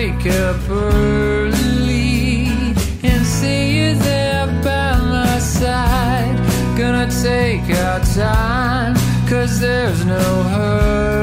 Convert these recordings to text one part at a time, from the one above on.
Wake up early and see you there by my side. Gonna take our time, cause there's no hurry.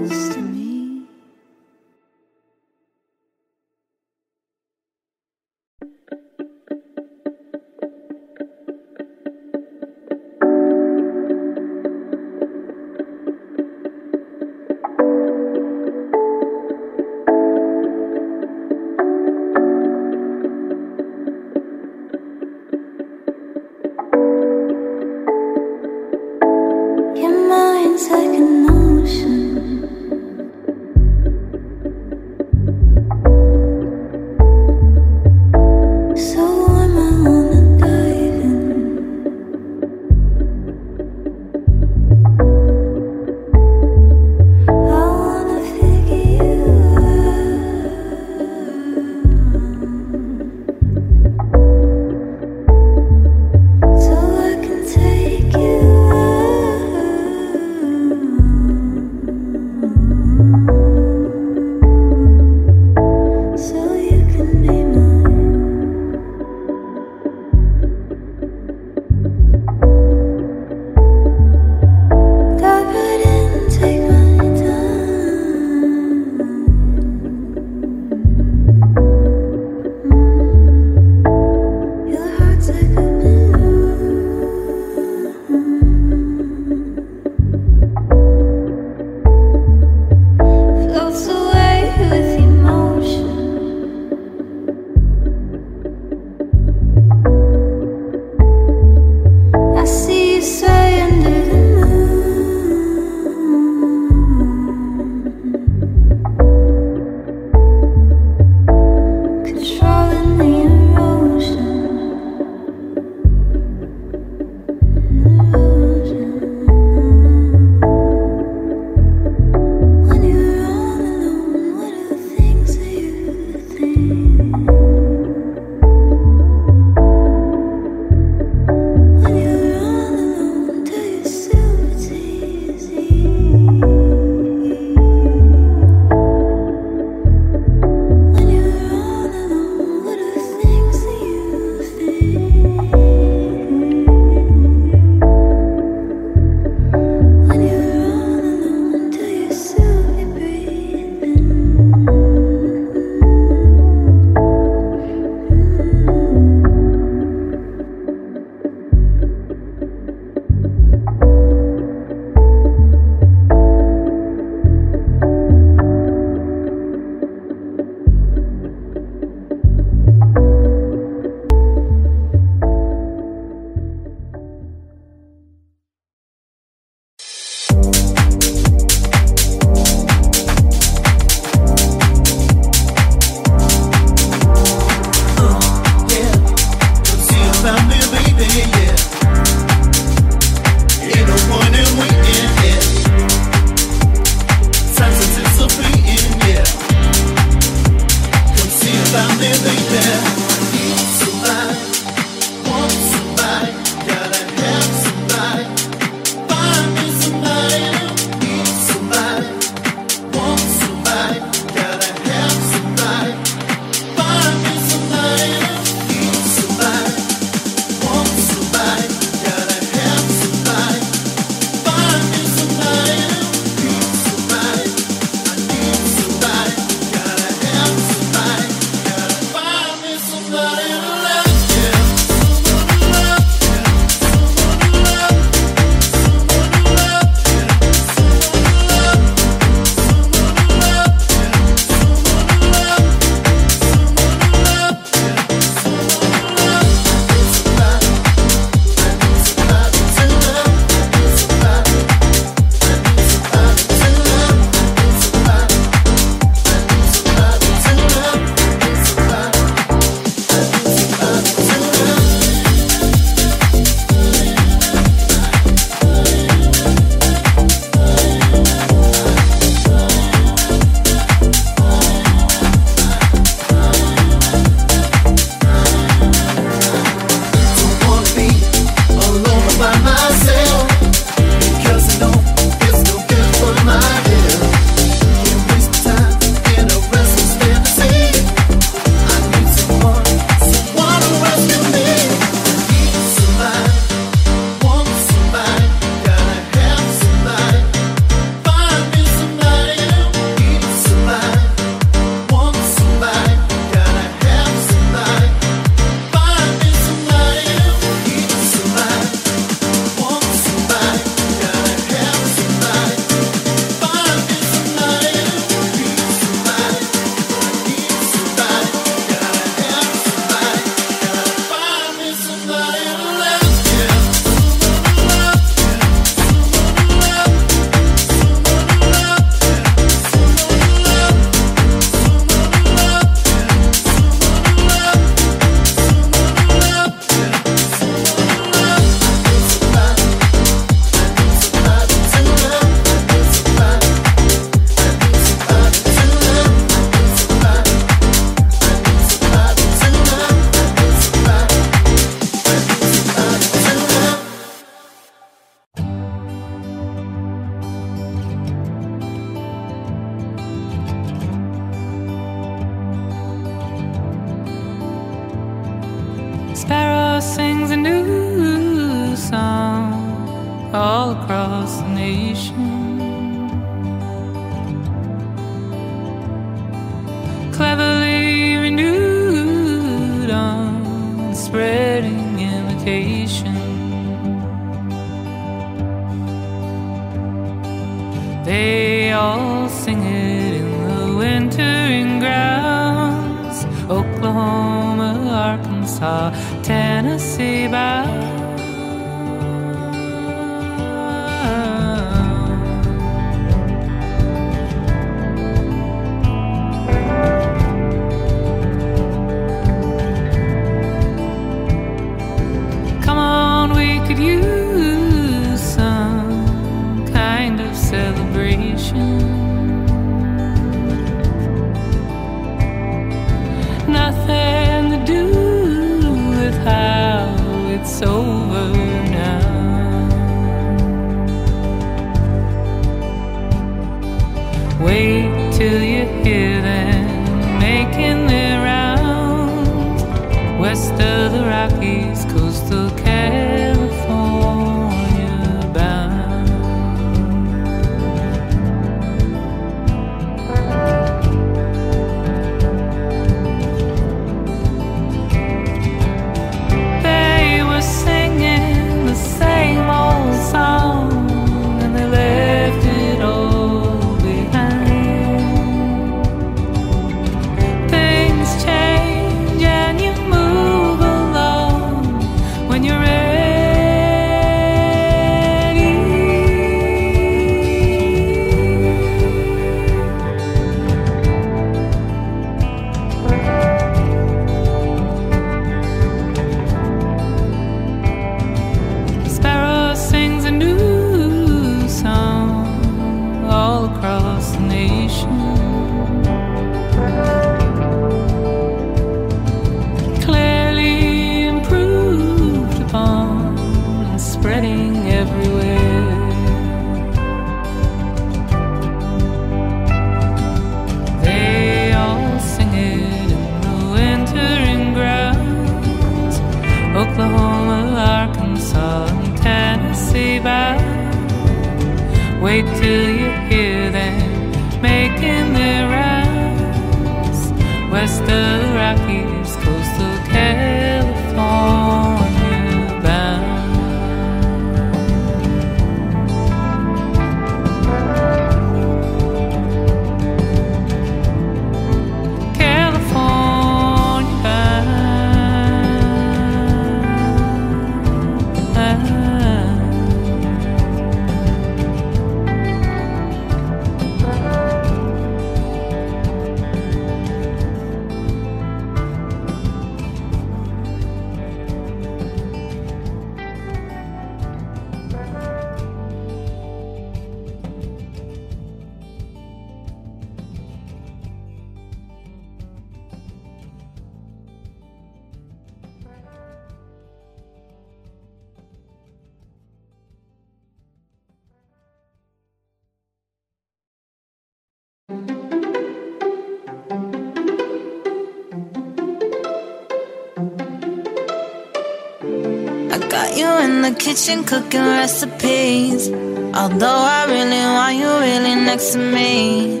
You in the kitchen cooking recipes. Although I really want you really next to me.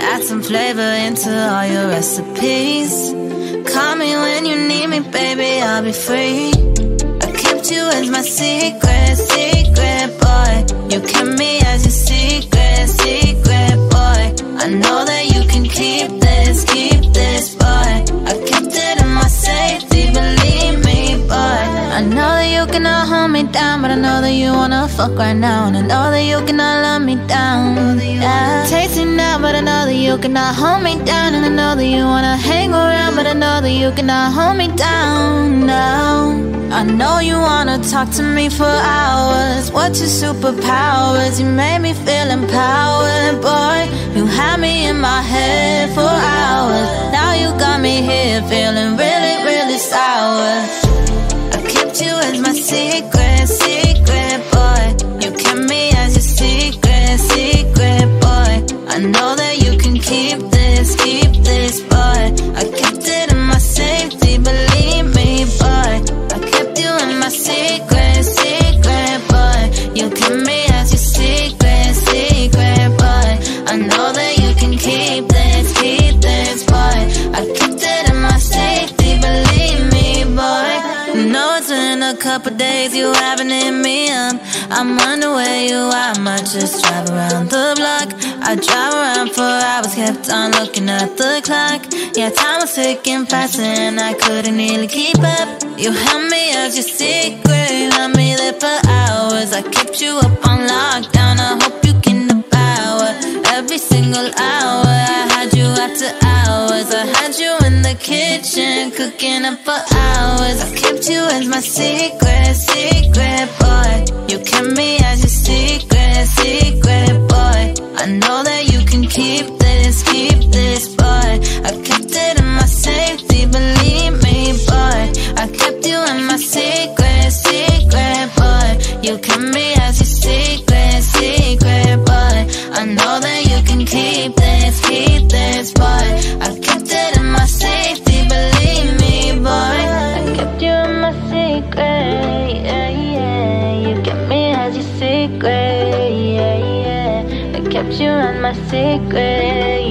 Add some flavor into all your recipes. Call me when you need me, baby, I'll be free. I kept you as my secret, secret boy. You kept me as your secret, secret boy. I know that down, but I know that you wanna fuck right now, and I know that you cannot let me down. Yeah. Taste now, but I know that you cannot hold me down, and I know that you wanna hang around, but I know that you cannot hold me down. now. I know you wanna talk to me for hours. What's your superpowers? You made me feel empowered, boy. You had me in my head for hours. Now you got me here feeling really, really sour. You as my secret, secret boy. You kept me as your secret, secret boy. I know that you can keep keep days you haven't hit me up. I'm wondering where you are. I might just drive around the block. I drive around for hours, kept on looking at the clock. Yeah, time was ticking fast and I couldn't nearly keep up. You held me as your secret, held me there for hours. I kept you up on lockdown. I hope you can devour every single hour. I had you after hours. I had you kitchen cooking up for hours. I kept you as my secret, secret boy. You kept me as your secret, secret boy. I know that you can keep this, keep this boy. I kept it in my safety, believe me, boy. I kept you in my secret, my secret,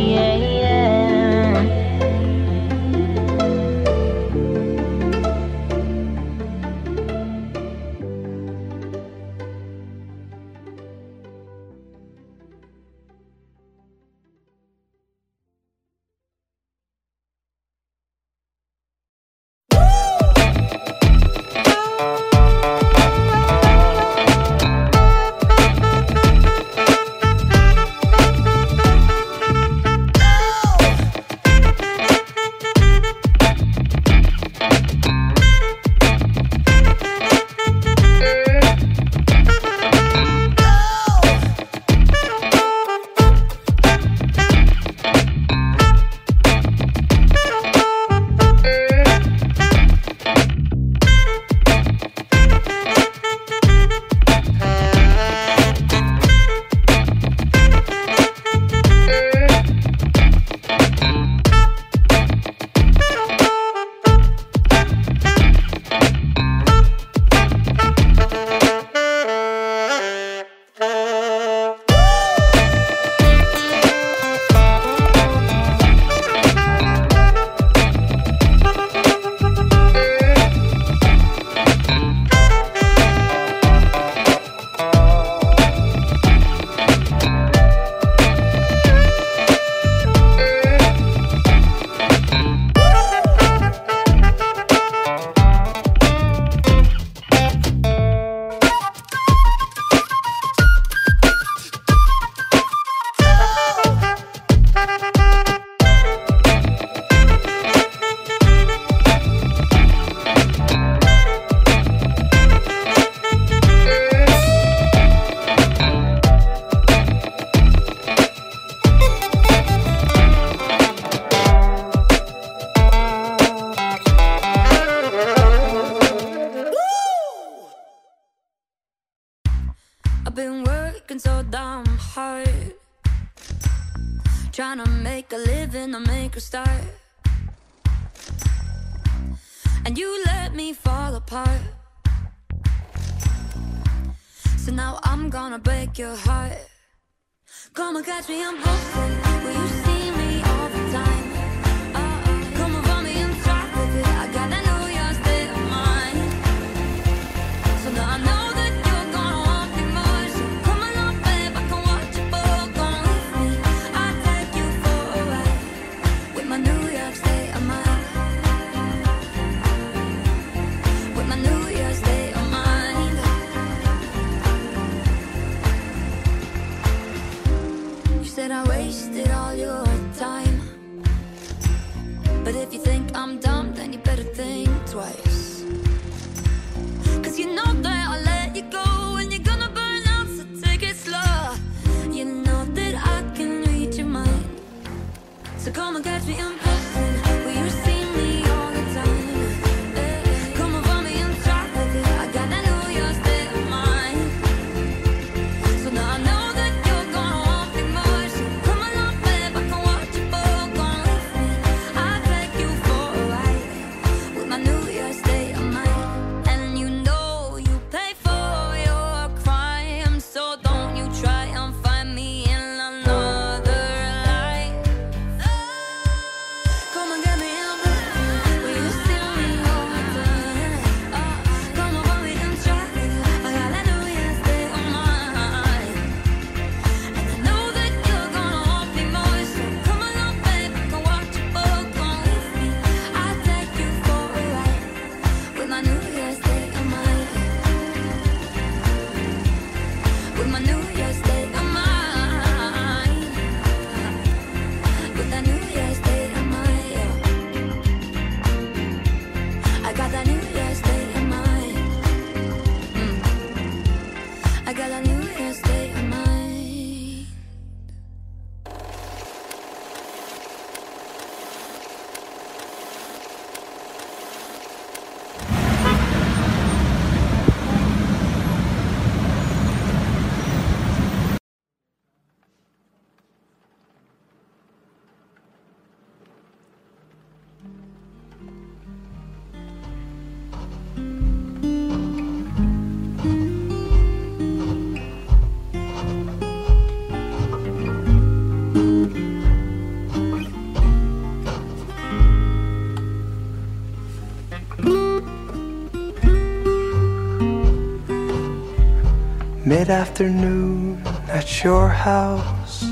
Mid afternoon at your house,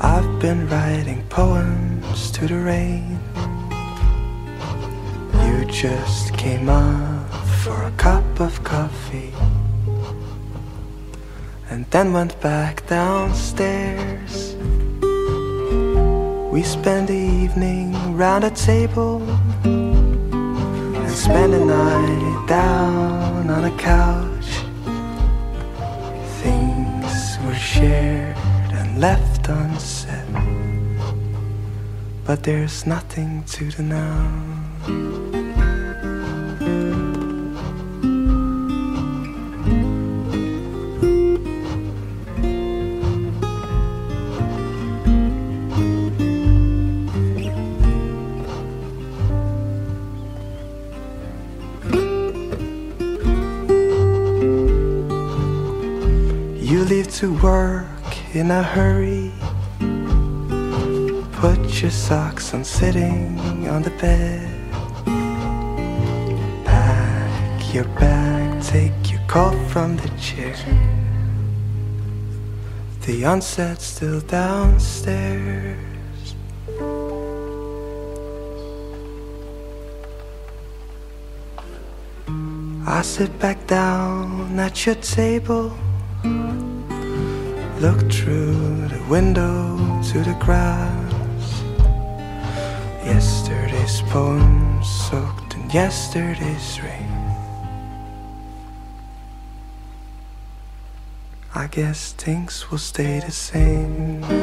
I've been writing poems to the rain. You just came up for a cup of coffee and then went back downstairs. We spent the evening round a table and spent the night down on a couch. Shared and left unsaid. But there's nothing to the now. In a hurry. Put your socks on sitting on the bed. Pack your bag, take your coat from the chair. The onset's still downstairs. I sit back down at your table. Look through the window to the grass. Yesterday's poems soaked in yesterday's rain. I guess things will stay the same.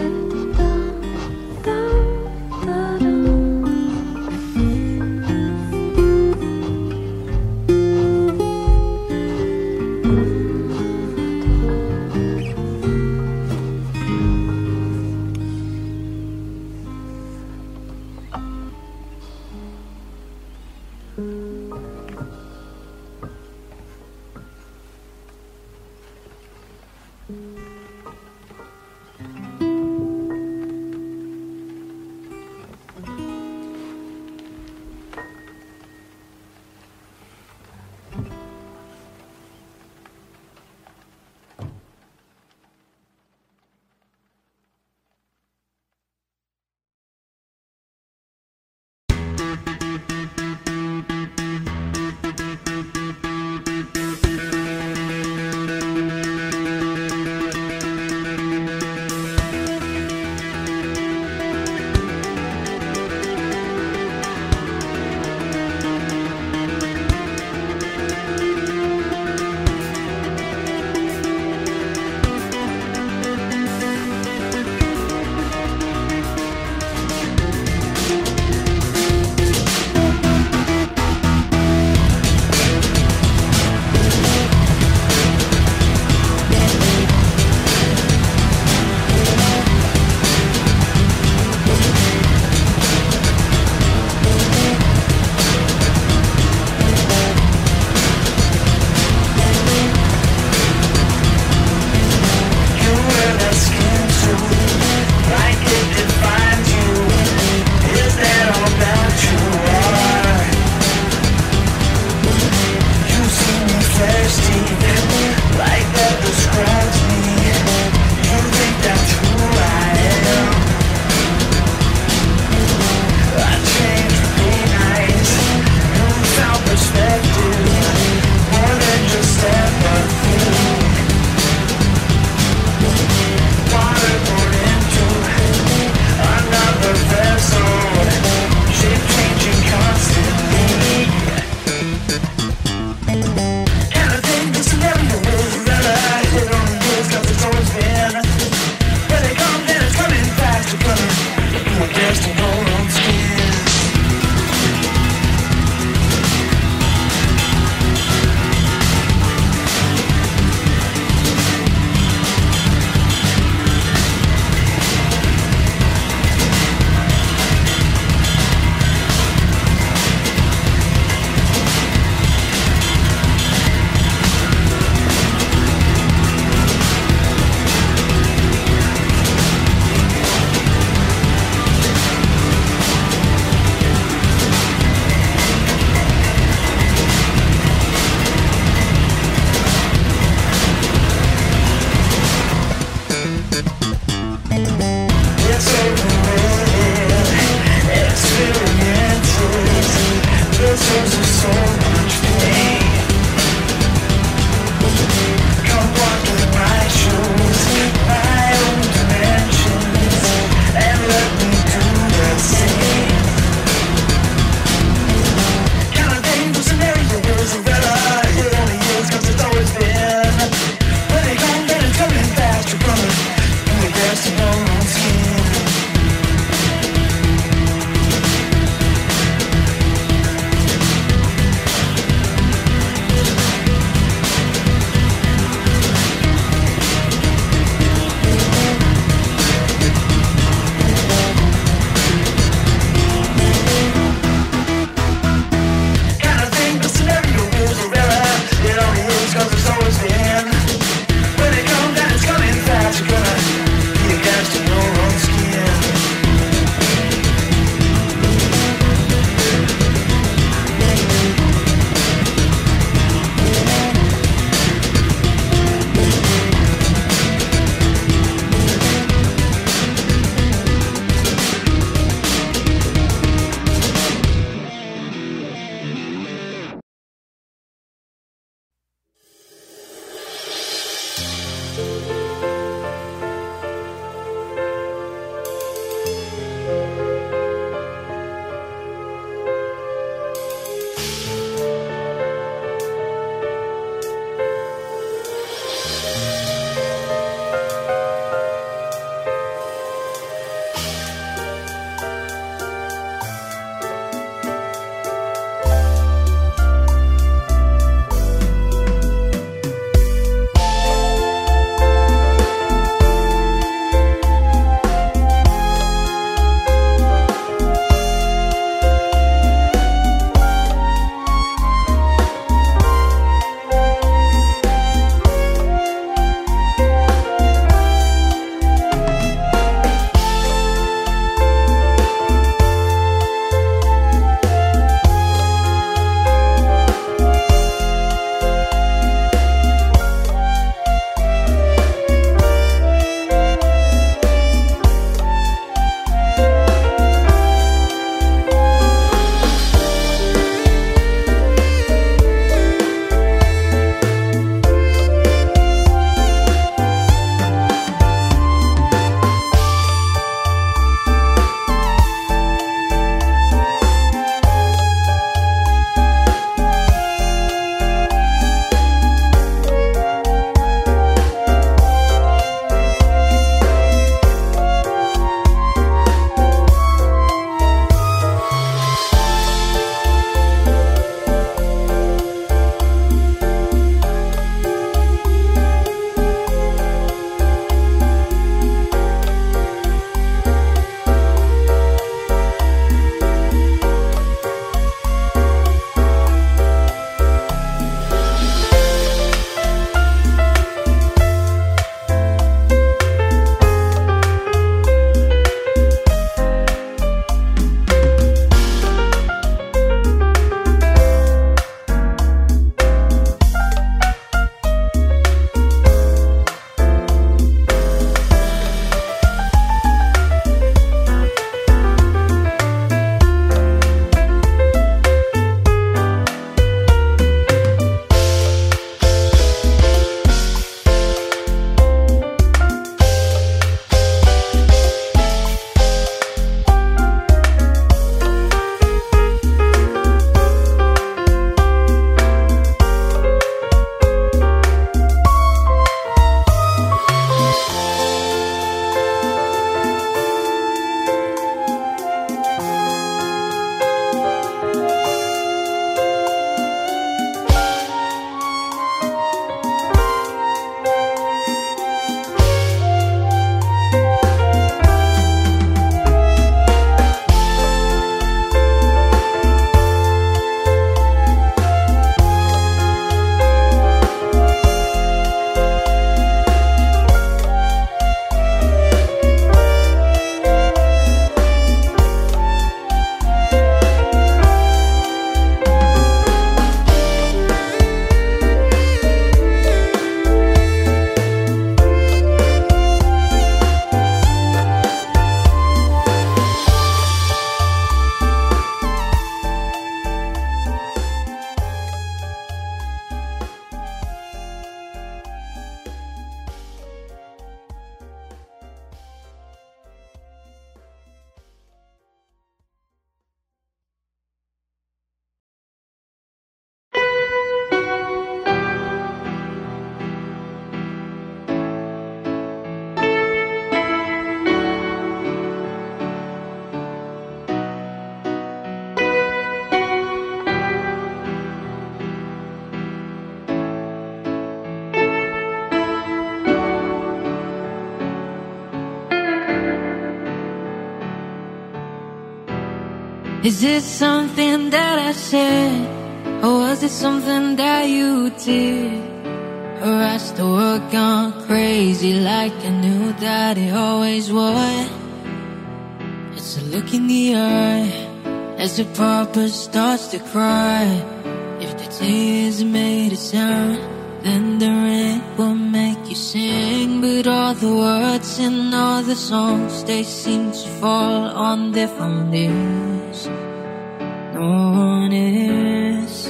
Is it something that I said? Or was it something that you did? Or has the world gone crazy like I knew that it always would? It's a look in the eye as the papa starts to cry. If the tears made a sound, then the rain will make you sing. But all the words in all the songs, they seem to fall on different ears. No one is,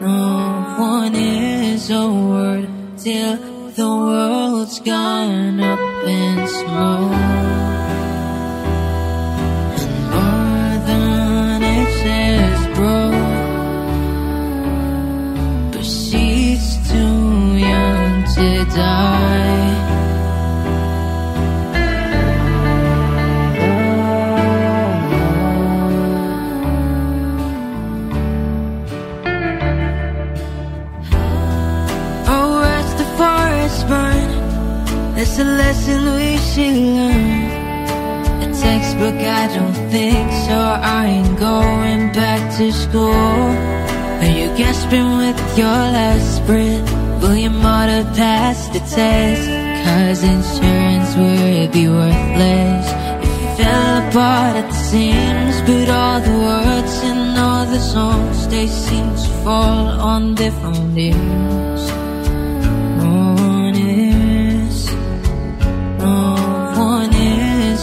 no one is a word till the world's gone up in smoke. And there's a lesson we should learn. A textbook, I don't think so. I ain't going back to school. Are you gasping with your last breath? Will your mother pass the test? Cause insurance would be worthless if you fell apart at the seams. But all the words and all the songs, they seem to fall on different ears.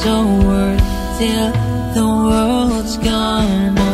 A word till the world's gone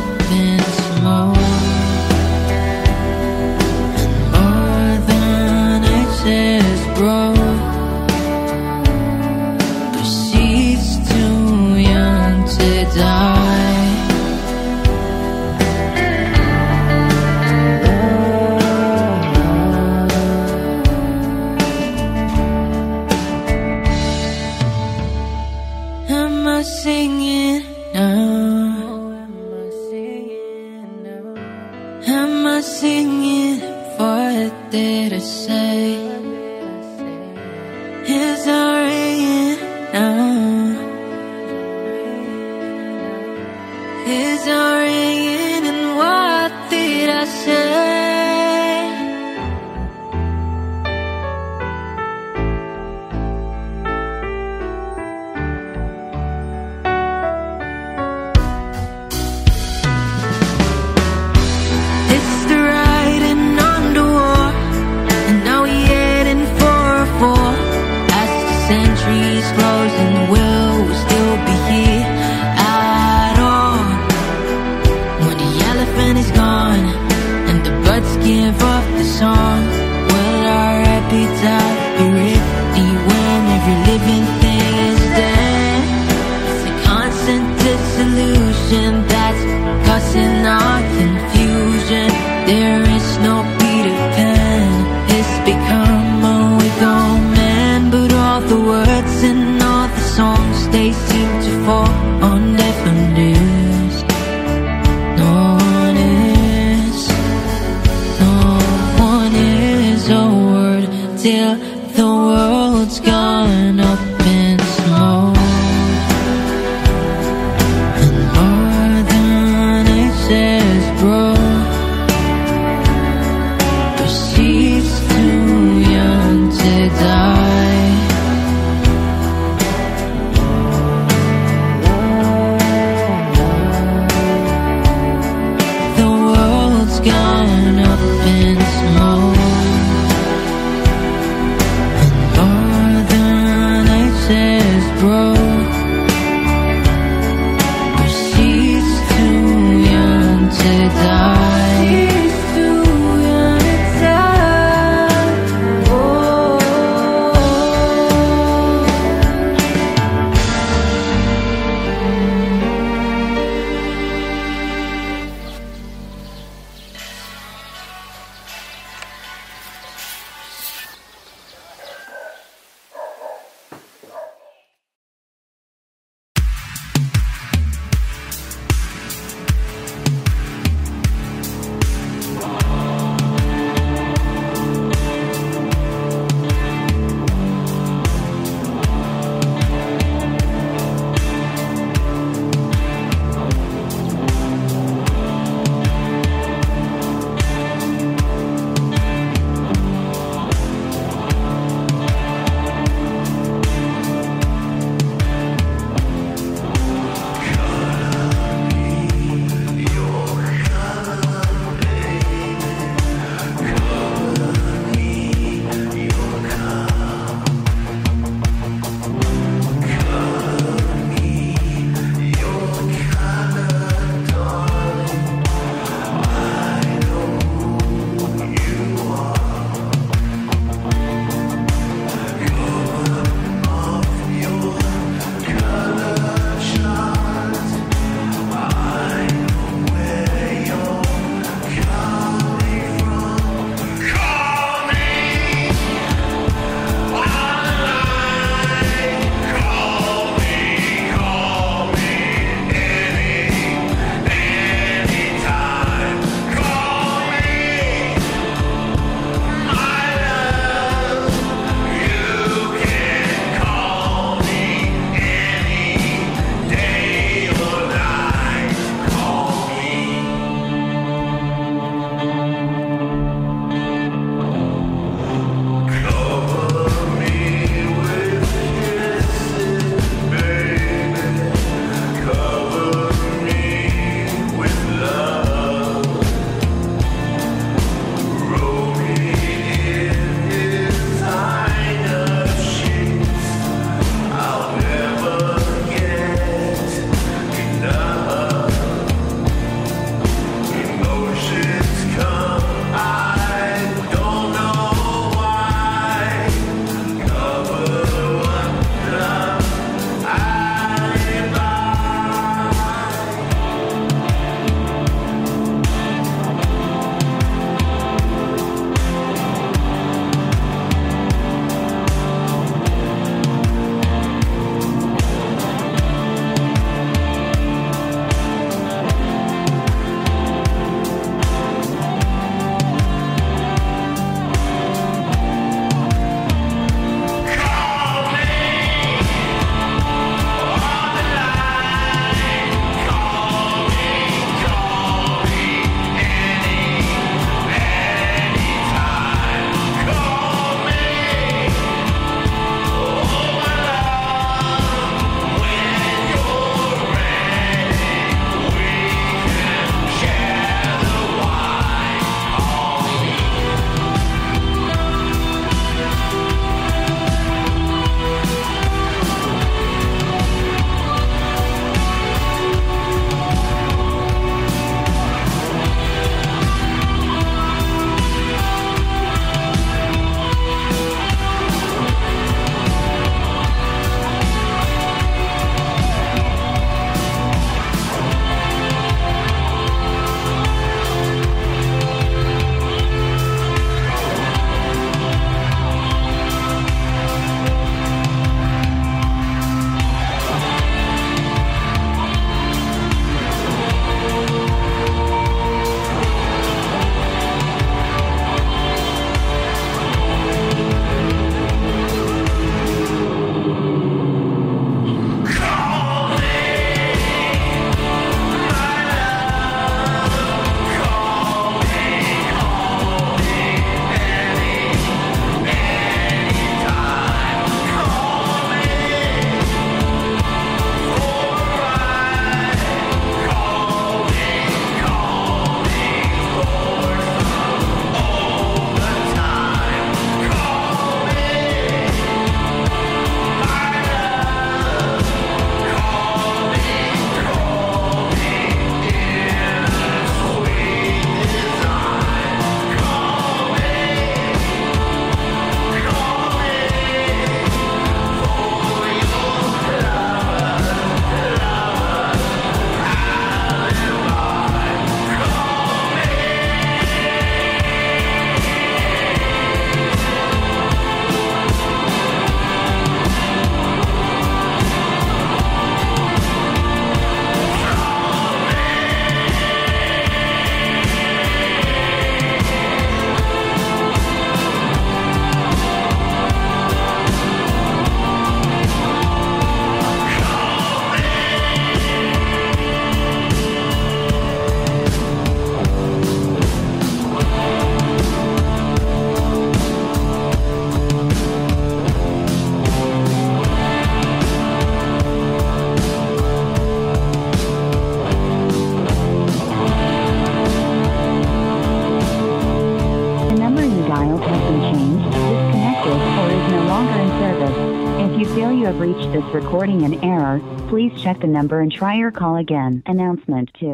recording an error, please check the number and try your call again. Announcement to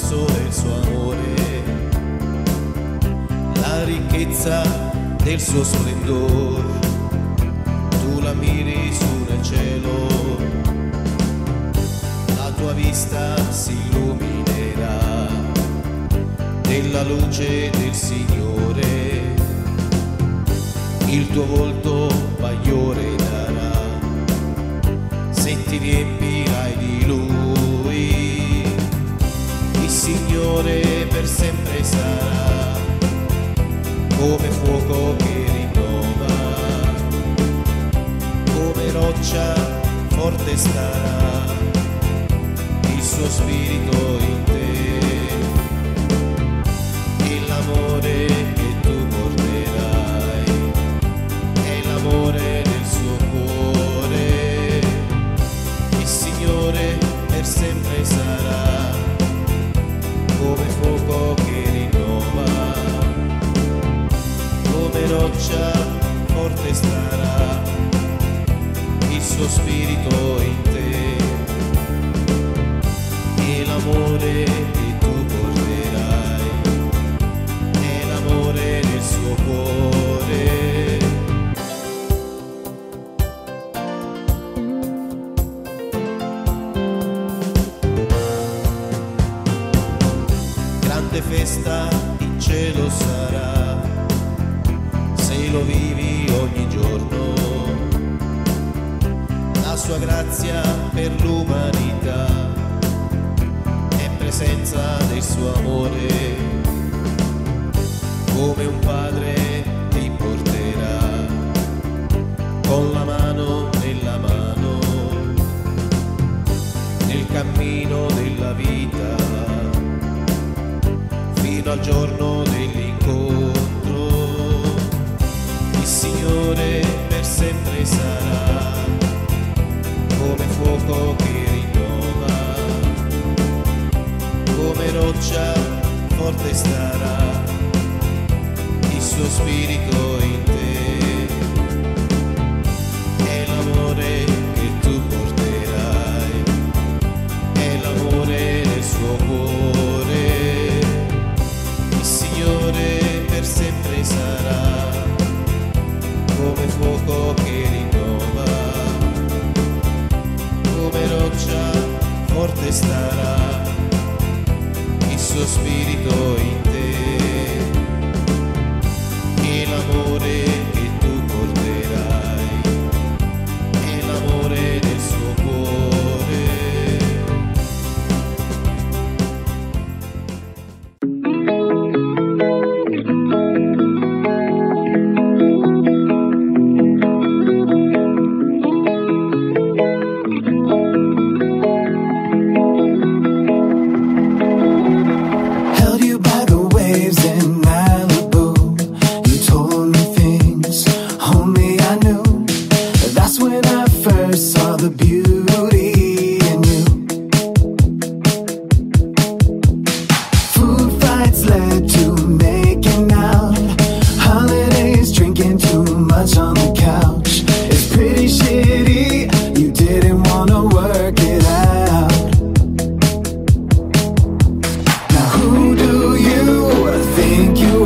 senso del suo amore, la ricchezza del suo splendore. Tu la miri sul cielo, la tua vista si illuminerà della luce del Signore. Il tuo volto bagliore darà se ti riempi Signore per sempre sarà, come fuoco che rinnova, come roccia forte starà il suo spirito in te. E l'amore fuoco che rinnova, come roccia forte starà il suo spirito in te e l'amore che tu porterai è l'amore nel suo cuore.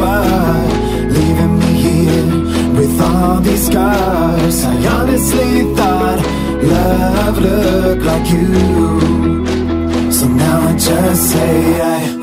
are Leaving me here with all these scars. I honestly thought love looked like you. So now I just say I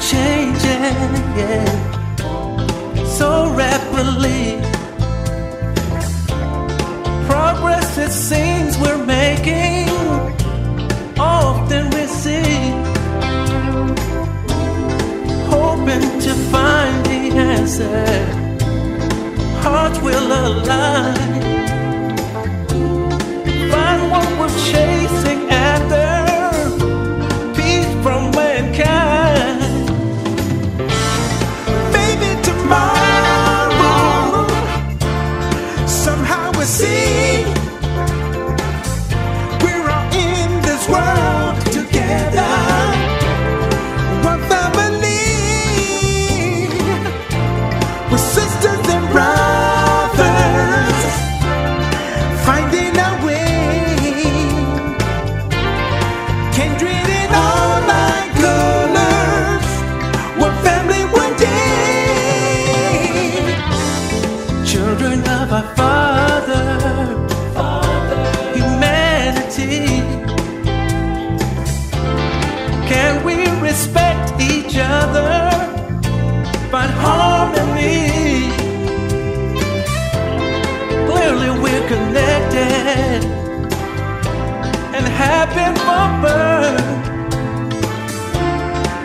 changing yeah, so rapidly. Progress it seems we're making, often we see, hoping to find the answer. Hearts will align.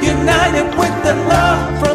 united with the love from.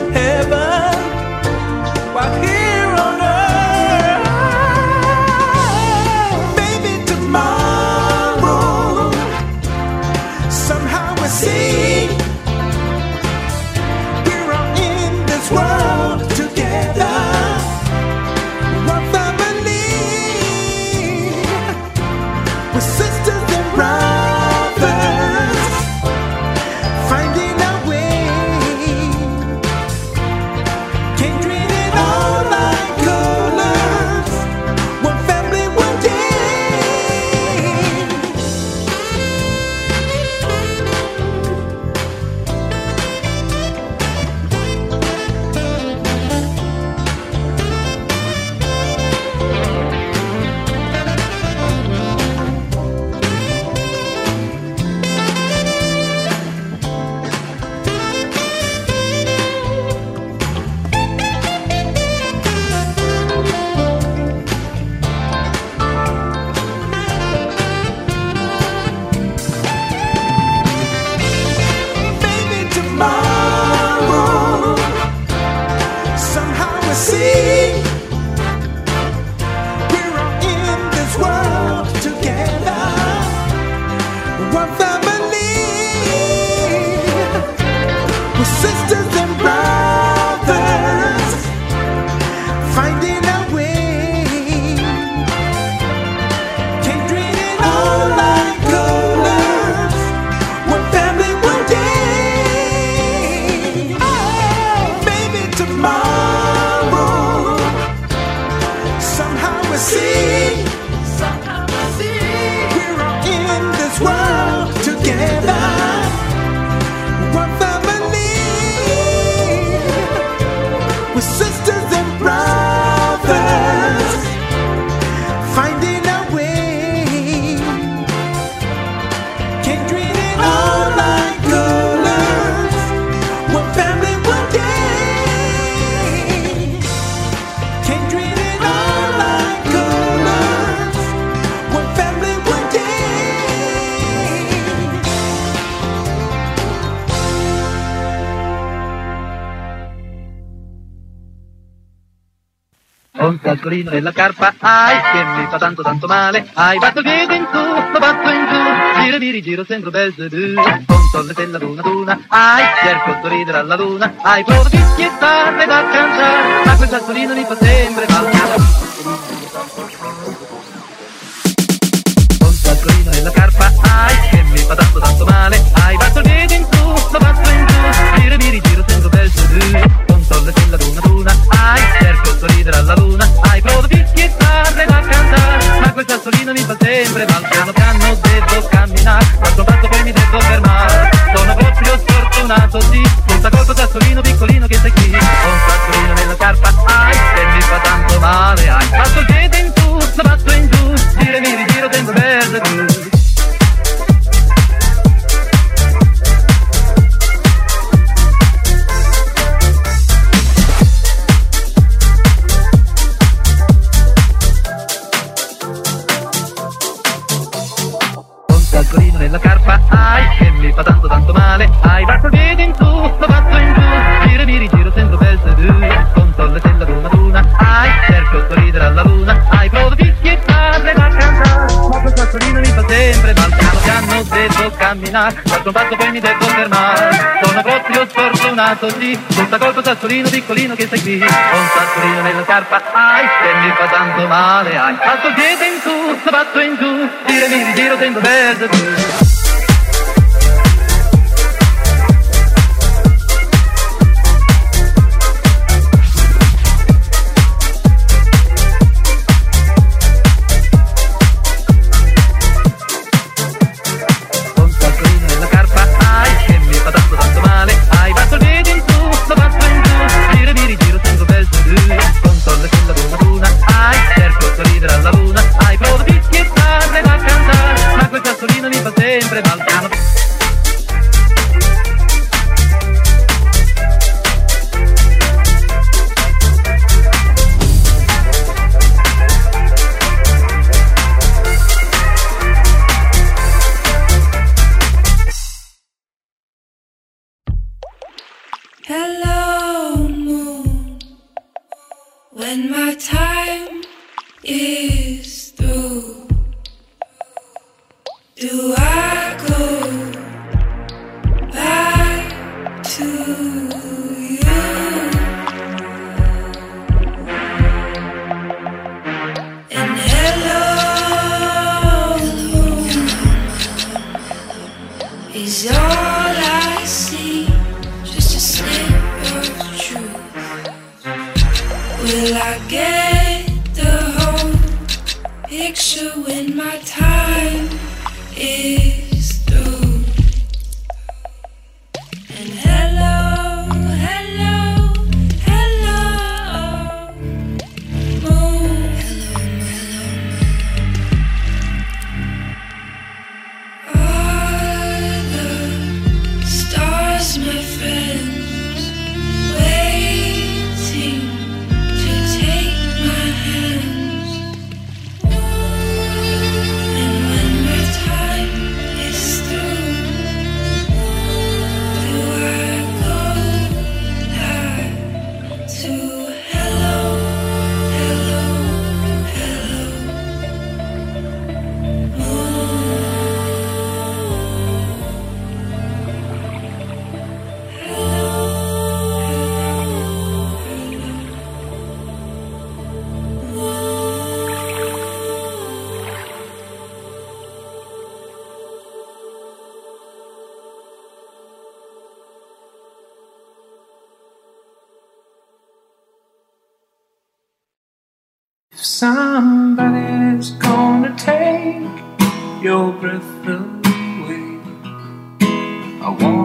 tavolino nella carpa, ai che mi fa tanto tanto male, ai batto il piede in su, lo batto in giù, giro mi rigiro sembro bel con conto della luna d'una d'una, ai cerco di ridere alla luna, ai provo di schiettare da cantare, ma quel saltolino mi fa sempre male. saltolino piccolino che sei qui, un saltolino nella scarpa hai, che mi fa tanto male hai, passo il piede in su, sabato in giù, girami di giro sento verde tu. Hello, moon. When my time is through, do I? Somebody's gonna take your breath away. I want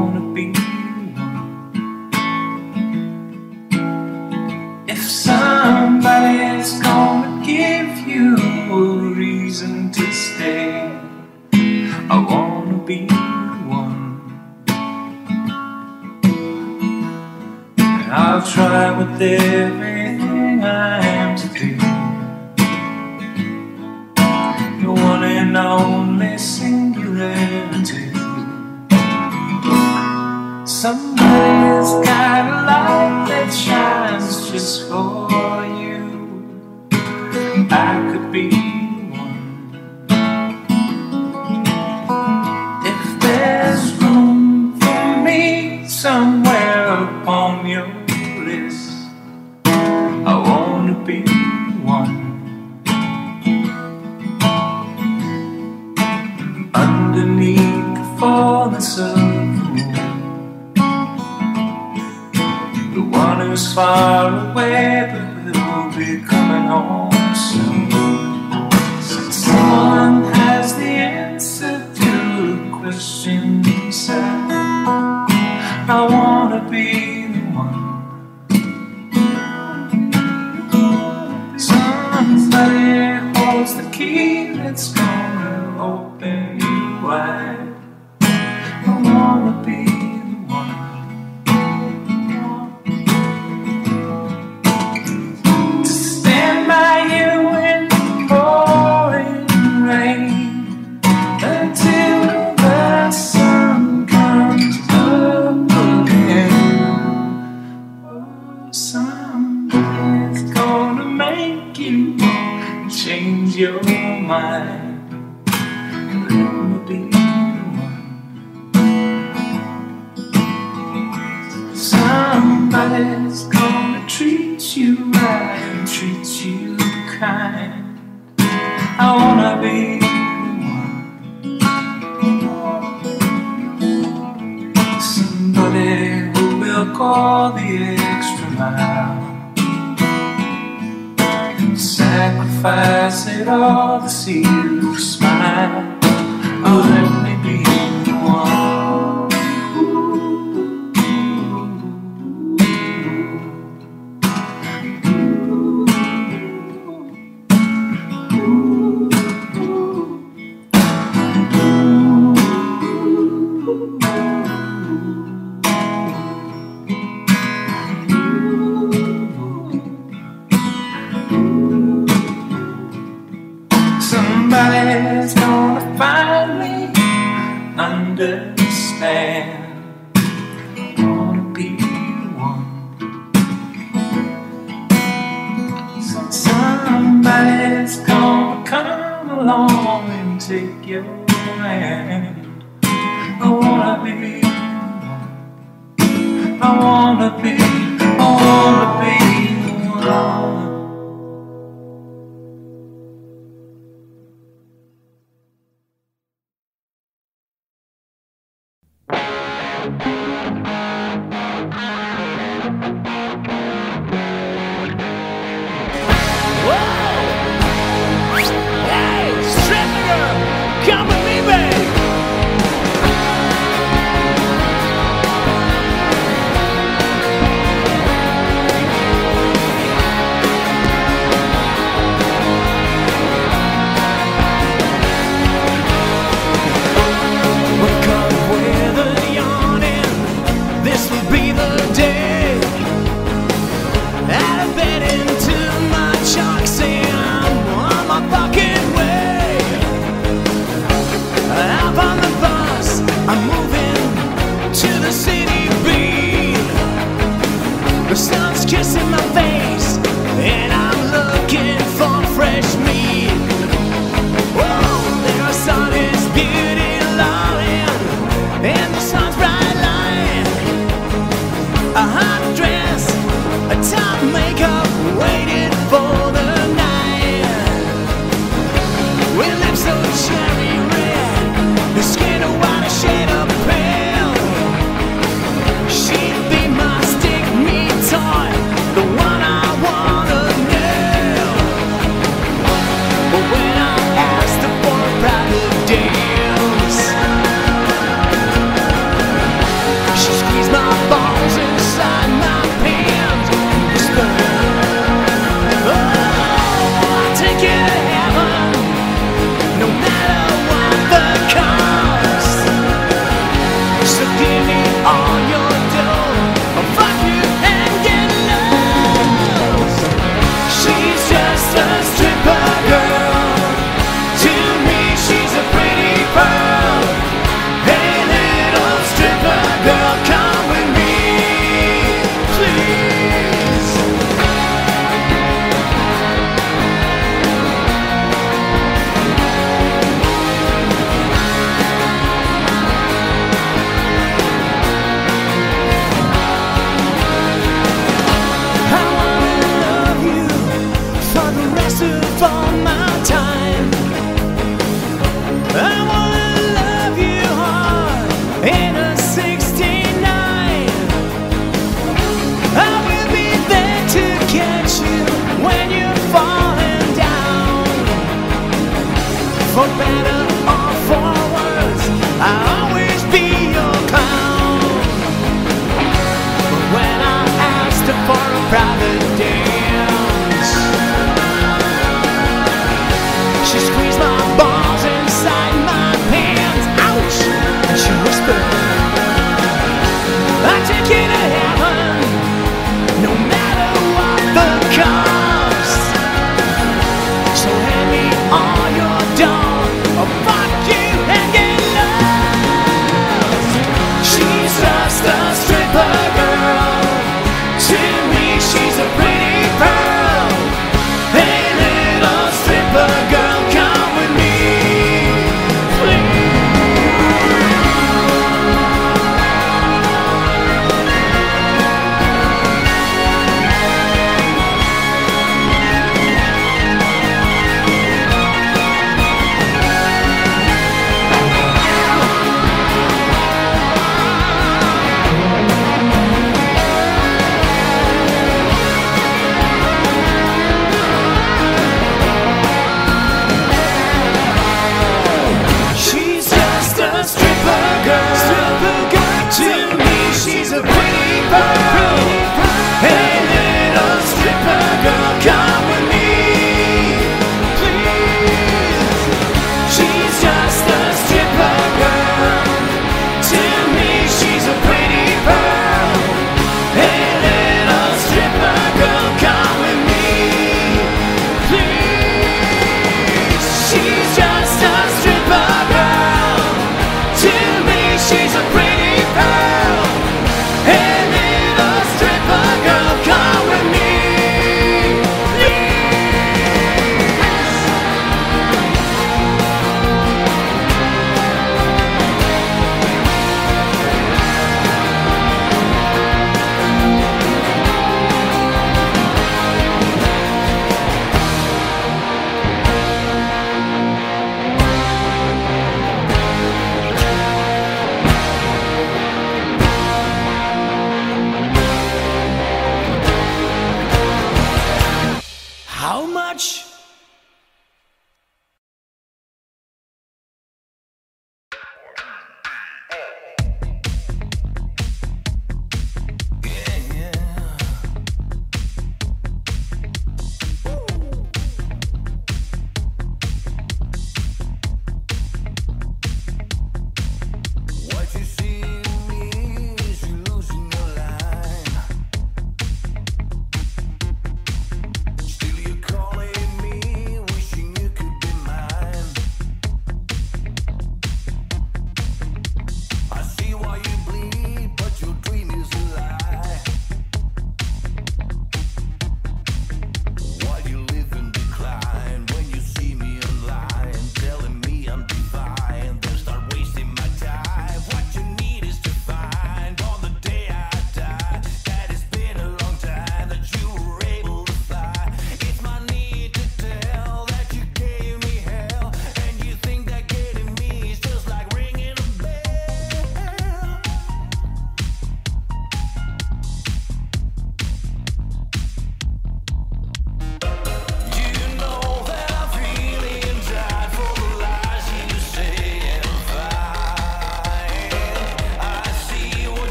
change your mind and let me be the one. Somebody's gonna treat you right and treat you kind. I wanna be. the one. Somebody who will Call the air. I said all you smile. Oh,